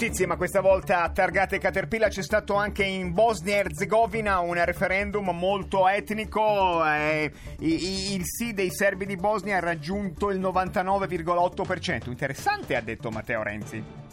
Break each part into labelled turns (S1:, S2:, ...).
S1: Notizie, ma questa volta targate Caterpillar. C'è stato anche in Bosnia e Herzegovina un referendum molto etnico. Eh, il sì dei serbi di Bosnia ha raggiunto il 99,8%. Interessante, ha detto Matteo Renzi.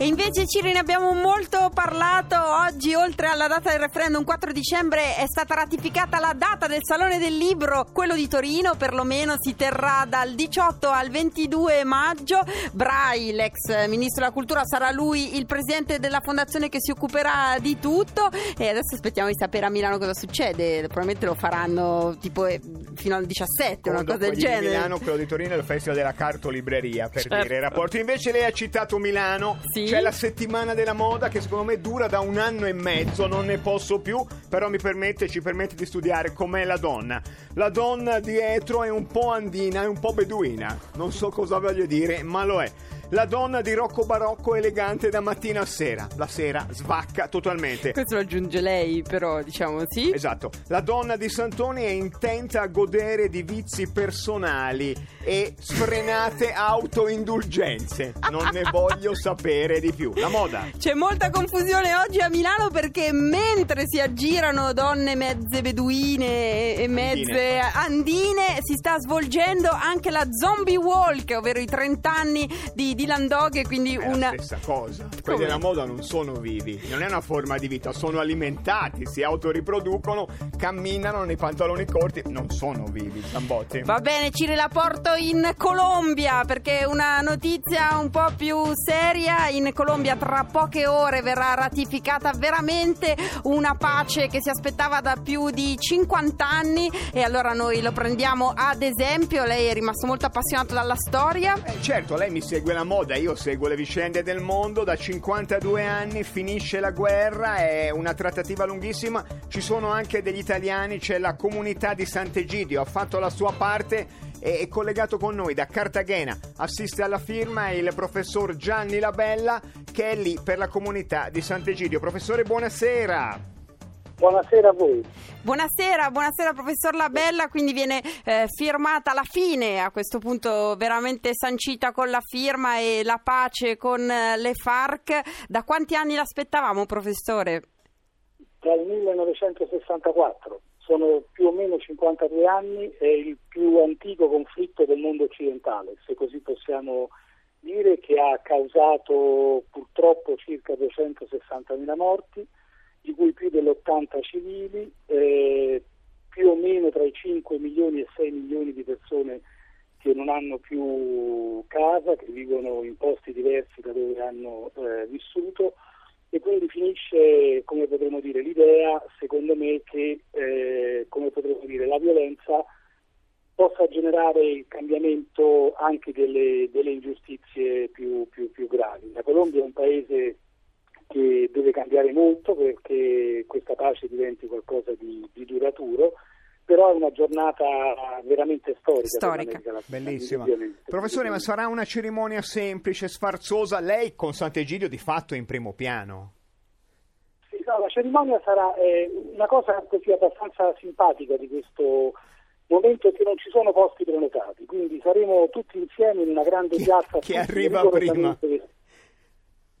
S2: E invece Ciri ne abbiamo molto parlato oggi, oltre alla data del referendum 4 dicembre è stata ratificata la data del Salone del Libro, quello di Torino perlomeno si terrà dal 18 al 22 maggio. Brai, l'ex ministro della cultura, sarà lui il presidente della fondazione che si occuperà di tutto e adesso aspettiamo di sapere a Milano cosa succede, probabilmente lo faranno tipo eh, fino al 17,
S1: Come
S2: una cosa del genere.
S1: Milano, quello di Torino è il Festival della Cartolibreria, per certo. dire rapporti. Invece lei ha citato Milano.
S2: Sì
S1: c'è la settimana della moda che secondo me dura da un anno e mezzo, non ne posso più, però mi permette, ci permette di studiare com'è la donna. La donna dietro è un po' andina, è un po' beduina, non so cosa voglio dire, ma lo è. La donna di Rocco Barocco elegante da mattina a sera. La sera svacca totalmente.
S2: Questo lo aggiunge lei, però, diciamo, sì.
S1: Esatto. La donna di Santoni è intenta a godere di vizi personali e sfrenate autoindulgenze. Non ne voglio sapere di più. La moda.
S2: C'è molta confusione oggi a Milano perché mentre si aggirano donne mezze beduine e mezze andine, andine si sta svolgendo anche la zombie walk, ovvero i 30 anni di Dylan Dog e quindi
S1: è
S2: una...
S1: la stessa cosa. Quelli della moda non sono vivi, non è una forma di vita, sono alimentati, si autoriproducono, camminano nei pantaloni corti, non sono vivi, Zambotti.
S2: Va bene, ci la porto in Colombia perché una notizia un po' più seria. In Colombia tra poche ore verrà ratificata veramente una pace che si aspettava da più di 50 anni e allora noi lo prendiamo ad esempio. Lei è rimasto molto appassionato dalla storia.
S1: Eh, certo, lei mi segue la moda, io seguo le vicende del mondo, da 52 anni finisce la guerra, è una trattativa lunghissima, ci sono anche degli italiani, c'è la comunità di Sant'Egidio, ha fatto la sua parte e è collegato con noi da Cartagena, assiste alla firma il professor Gianni Labella che è lì per la comunità di Sant'Egidio. Professore, buonasera.
S3: Buonasera a voi.
S2: Buonasera, buonasera professor Labella, quindi viene eh, firmata la fine, a questo punto veramente sancita con la firma e la pace con eh, le FARC. Da quanti anni l'aspettavamo professore?
S3: Dal 1964, sono più o meno 52 anni, è il più antico conflitto del mondo occidentale, se così possiamo dire, che ha causato purtroppo circa 260.000 morti di cui più dell'80 civili, eh, più o meno tra i 5 milioni e 6 milioni di persone che non hanno più casa, che vivono in posti diversi da dove hanno eh, vissuto e quindi finisce, come potremmo dire, l'idea, secondo me, che eh, dire, la violenza possa generare il cambiamento anche delle, delle ingiustizie più, più, più gravi. La Colombia è un paese che deve cambiare molto perché questa pace diventi qualcosa di, di duraturo però è una giornata veramente storica.
S1: Storica. Bellissima. Professore, ma sarà una cerimonia semplice, sfarzosa? Lei con Sant'Egidio di fatto è in primo piano.
S3: Sì, no, la cerimonia sarà eh, una cosa così abbastanza simpatica di questo momento è che non ci sono posti prenotati, quindi saremo tutti insieme in una grande piazza.
S1: Chi arriva prima? Vestiti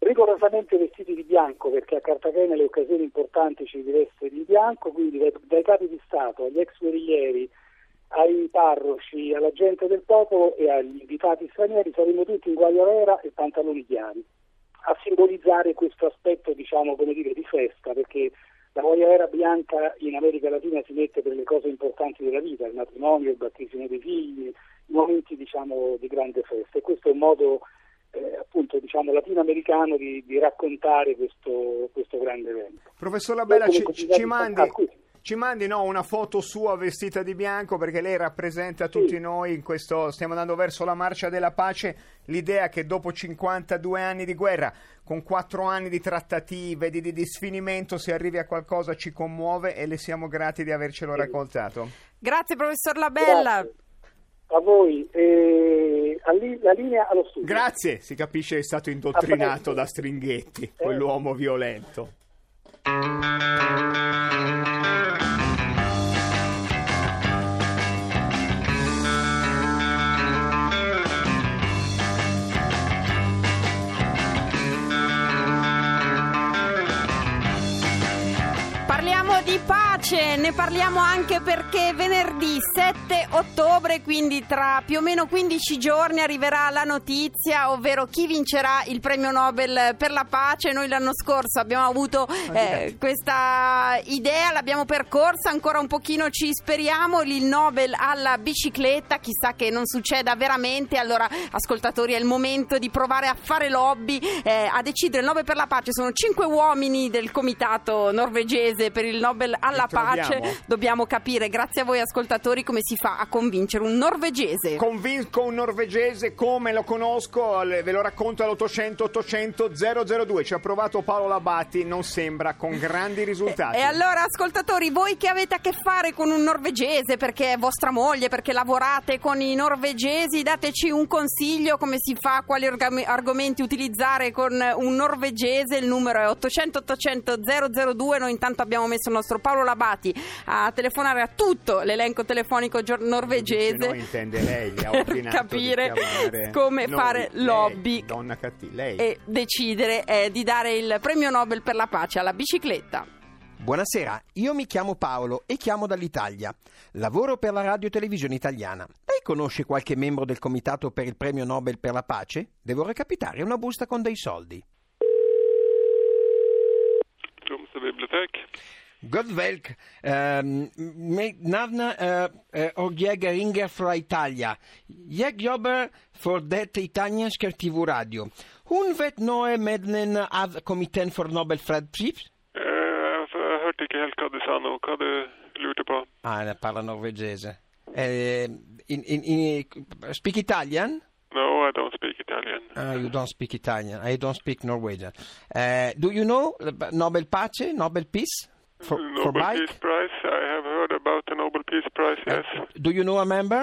S3: rigorosamente vestiti di bianco perché a Cartagena le occasioni importanti ci essere di bianco, quindi dai, dai capi di Stato agli ex guerriglieri, ai parroci, alla gente del popolo e agli invitati stranieri saremo tutti in guaglia vera e pantaloni chiari a simbolizzare questo aspetto diciamo come dire di festa perché la guaglia vera bianca in America Latina si mette per le cose importanti della vita, il matrimonio, il battesimo dei figli, momenti diciamo di grande festa. E questo è un modo eh, appunto diciamo latinoamericano di, di raccontare questo, questo, grande evento.
S1: Professor Labella ci, ci, mandi, ci mandi no, una foto sua vestita di bianco perché lei rappresenta tutti noi in questo, stiamo andando verso la marcia della pace, l'idea che dopo 52 anni di guerra, con 4 anni di trattative, di, di, di sfinimento, si arrivi a qualcosa ci commuove e le siamo grati di avercelo raccontato.
S2: Grazie professor Labella.
S3: Grazie. A voi, eh, la linea allo studio.
S1: Grazie, si capisce che è stato indottrinato da Stringhetti, quell'uomo violento.
S2: Pace, ne parliamo anche perché venerdì 7 ottobre, quindi tra più o meno 15 giorni arriverà la notizia, ovvero chi vincerà il premio Nobel per la pace. Noi l'anno scorso abbiamo avuto eh, questa idea, l'abbiamo percorsa, ancora un pochino ci speriamo, il Nobel alla bicicletta, chissà che non succeda veramente, allora ascoltatori è il momento di provare a fare lobby, eh, a decidere il Nobel per la pace, sono cinque uomini del comitato norvegese per il Nobel alla
S1: troviamo?
S2: Pace, dobbiamo capire, grazie a voi ascoltatori, come si fa a convincere un norvegese.
S1: Convinco un norvegese come lo conosco, ve lo racconto all'800 800 002. Ci ha provato Paolo Labatti, non sembra, con grandi risultati.
S2: E allora, ascoltatori, voi che avete a che fare con un norvegese, perché è vostra moglie, perché lavorate con i norvegesi, dateci un consiglio come si fa, quali orgam- argomenti utilizzare con un norvegese. Il numero è 800 800 002. Noi intanto abbiamo messo il nostro Paolo Labati a telefonare a tutto l'elenco telefonico gior- norvegese.
S1: Noi intende lei, gli ha
S2: per capire come
S1: noi,
S2: fare
S1: lei,
S2: lobby
S1: donna cattiva, lei.
S2: e decidere eh, di dare il premio Nobel per la pace alla bicicletta.
S4: Buonasera, io mi chiamo Paolo e chiamo dall'Italia. Lavoro per la radio e televisione italiana. Lei conosce qualche membro del comitato per il premio Nobel per la pace? Devo recapitare una busta con dei soldi.
S5: Tromsø bibliotek.
S4: God welk, ehm, mitt navn er eh, og jeg ringer fra Italia. Jeg jobber for dette italienske TV-radio. Hun vet noe medlem av komiteen for Nobel fredspris?
S5: Eh, altså, jeg hørte ikke helt hva du sa nå. Hva du lurte på?
S4: Ah, ne parla norvegese. Eh, in, in, in, speak Italian?
S5: No, I don't speak Italian.
S4: Ah, you don't speak Italian. I don't speak Norwegian. Uh, do you know Nobel Pace, Nobel Peace for, for Mike?
S5: Peace Prize. I have heard about the Nobel Peace Prize, yes.
S4: Do you know a member?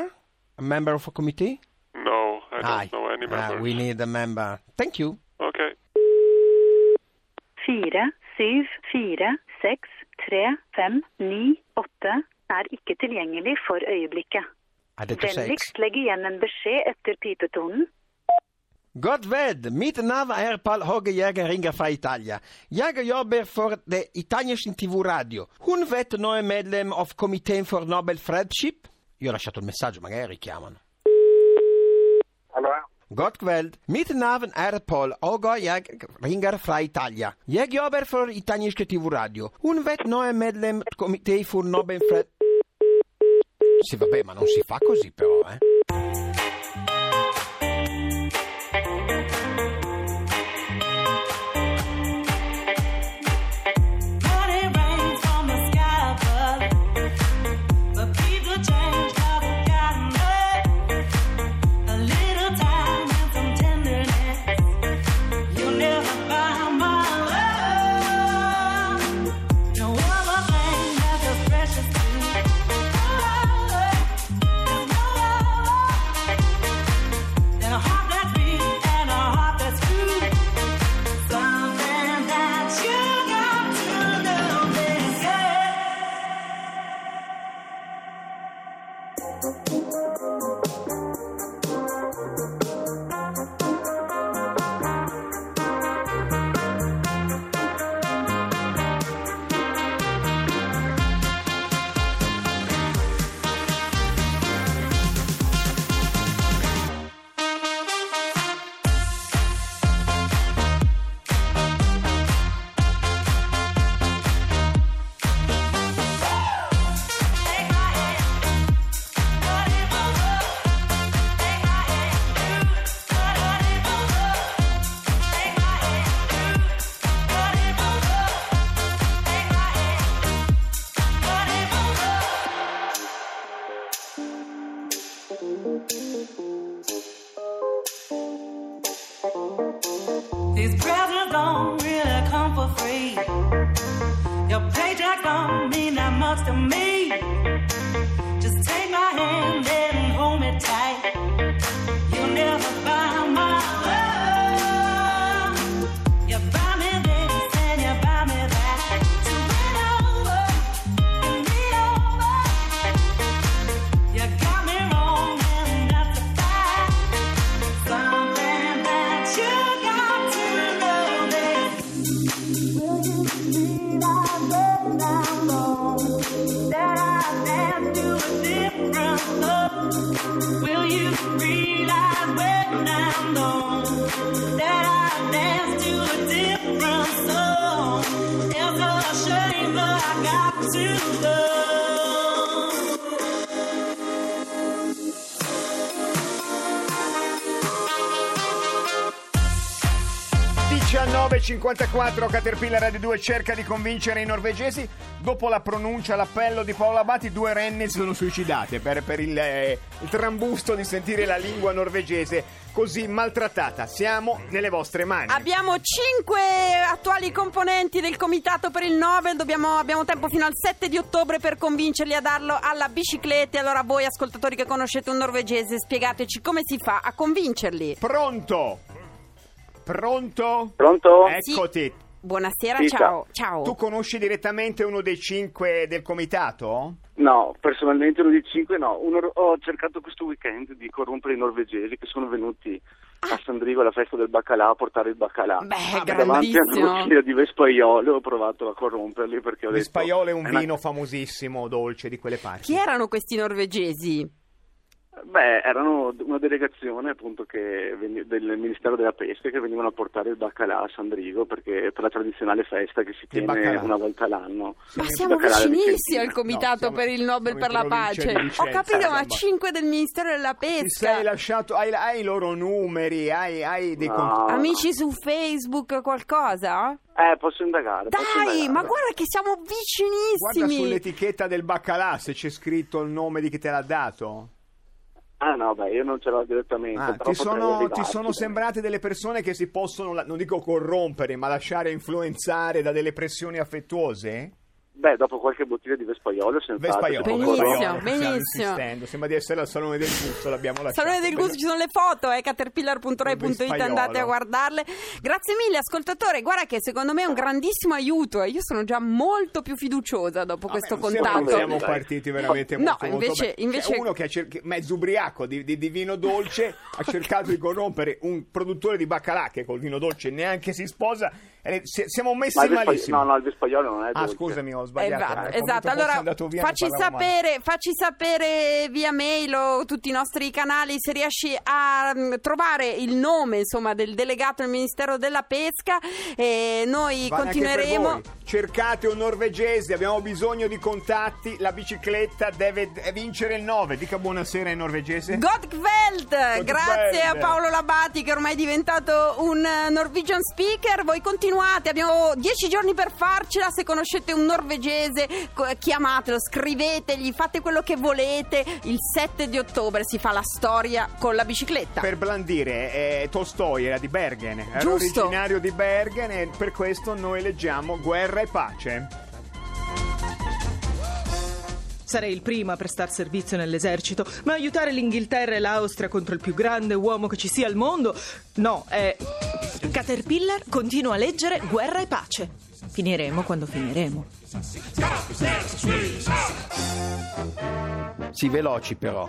S4: A member of a committee?
S5: no, I don't
S4: Aye.
S5: know any
S4: Ah,
S5: members.
S4: we need a member. Thank you.
S5: Okay.
S6: Fire, syv, fire, seks, tre, fem, ni, åtte er ikke tilgjengelig for øyeblikket. Vennligst legg igjen en beskjed etter pipetonen.
S4: God ved, mitt navn er Paul Håge Jæger ringer fra Italia. Jeg jobber for det italienske TV-radio. Hun vet noe medlem av komiteen for Nobel Fredship? Io ho lasciato il messaggio, magari richiamano.
S3: Allora,
S4: God kveld. Mitt navn er Paul, og jeg ringer fra Italia. Jeg jobber for italienske TV-radio. Hun vet noe medlem komité for Nobel Fred... Sì, vabbè, ma non si fa così però, eh.
S1: 19.54 Caterpillar Radio 2 cerca di convincere i norvegesi. Dopo la pronuncia, l'appello di Paolo Abati, due renne si sono suicidate per, per il, eh, il trambusto di sentire la lingua norvegese così maltrattata. Siamo nelle vostre mani.
S2: Abbiamo cinque attuali componenti del comitato per il Nobel, Dobbiamo- abbiamo tempo fino al 7 di ottobre per convincerli a darlo alla bicicletta. Allora voi ascoltatori che conoscete un norvegese, spiegateci come si fa a convincerli.
S1: Pronto? Pronto?
S7: Pronto?
S1: Eccoti.
S2: Buonasera,
S7: Sì,
S2: ciao. ciao.
S1: Tu conosci direttamente uno dei cinque del comitato?
S7: No, personalmente uno di cinque no. Uno- ho cercato questo weekend di corrompere i norvegesi che sono venuti a Sandrigo alla festa del baccalà a portare il baccalà.
S2: Beh,
S1: Ah,
S7: Davanti a una bottiglia di Vespaiolo ho provato a corromperli perché ho detto...
S1: Vespaiolo è un
S7: "È una-
S1: vino famosissimo, dolce di quelle parti.
S2: Chi erano questi norvegesi?
S7: Beh, erano una delegazione appunto che veni- del Ministero della Pesca che venivano a portare il baccalà a Sandrigo perché per la tradizionale festa che si
S1: Che
S7: tiene
S1: baccalà?
S7: una volta l'anno.
S2: Ma
S7: Il
S2: siamo vicinissimi al comitato
S1: siamo-
S2: per il Nobel per la pace. Ho capito, ma
S1: insomma.
S2: 5 del Ministero della Pesca.
S1: lasciato, hai, hai i loro numeri, hai, hai dei
S7: No.
S1: contatti.
S2: Amici su Facebook, qualcosa?
S7: Eh, posso indagare. posso
S2: Dai,
S7: indagare.
S2: ma guarda che siamo
S1: Guarda
S2: vicinissimi.
S1: sull'etichetta del baccalà se c'è scritto il nome di chi te l'ha dato.
S7: Ah no, beh, io non ce l'ho direttamente.
S1: Ah, ti, sono, ti sono sembrate delle persone che si possono, non dico corrompere, ma lasciare influenzare da delle pressioni affettuose?
S7: Beh, dopo qualche bottiglia di Vespaiolo, senz'altro.
S1: Vespaiolo,
S2: Benissimo, benissimo.
S1: Sembra di essere al Salone del Gusto, l'abbiamo lasciato.
S2: Salone del Gusto, ci sono le foto, eh, caterpillar.rai.it, andate a guardarle. Grazie mille, ascoltatore. Guarda che secondo me è un grandissimo aiuto e io sono già molto più fiduciosa dopo questo
S1: Vabbè, non siamo-
S2: contatto.
S1: Siamo partiti veramente
S2: No,
S1: molto, molto
S2: invece-
S1: bene.
S2: invece-
S1: C'è uno che è cer- mezzo ubriaco di, di- di vino dolce ha cercato di corrompere un produttore di baccalà che col vino dolce neanche si sposa. E si- siamo
S7: Ma
S1: messi
S7: Vespa-
S1: malissimo.
S7: No, no, il Vespaiolo non è
S1: Ah,
S7: dolce.
S1: scusami, ho sbagliato.
S2: Esatto,
S1: Eh,
S2: esatto. Allora facci sapere, facci sapere via mail o tutti i nostri canali se riesci a mm, trovare il nome insomma, del delegato del Ministero della Pesca e noi
S1: Vale anche per
S2: continueremo.
S1: Cercate un norvegese, abbiamo bisogno di contatti. La bicicletta deve vincere il 9. Dica buonasera in norvegese.
S2: Godkveld, grazie a. Paolo Labati che ormai è diventato un eh, Norwegian speaker. Voi continuate, abbiamo dieci giorni per farcela. Se conoscete un norvegese, chiamatelo, scrivetegli, fate quello che volete. Il 7 di ottobre si fa la storia con la bicicletta.
S1: Per blandire, eh, Tolstoi era di Bergen, era
S2: Giusto.
S1: originario di Bergen e per questo noi leggiamo Guerra e pace.
S8: Sarei il primo a prestar servizio nell'esercito, ma aiutare l'Inghilterra e l'Austria contro il più grande uomo che ci sia al mondo? No, è. Caterpillar continua a leggere Guerra e pace. Finiremo quando finiremo.
S4: Sì, veloci però.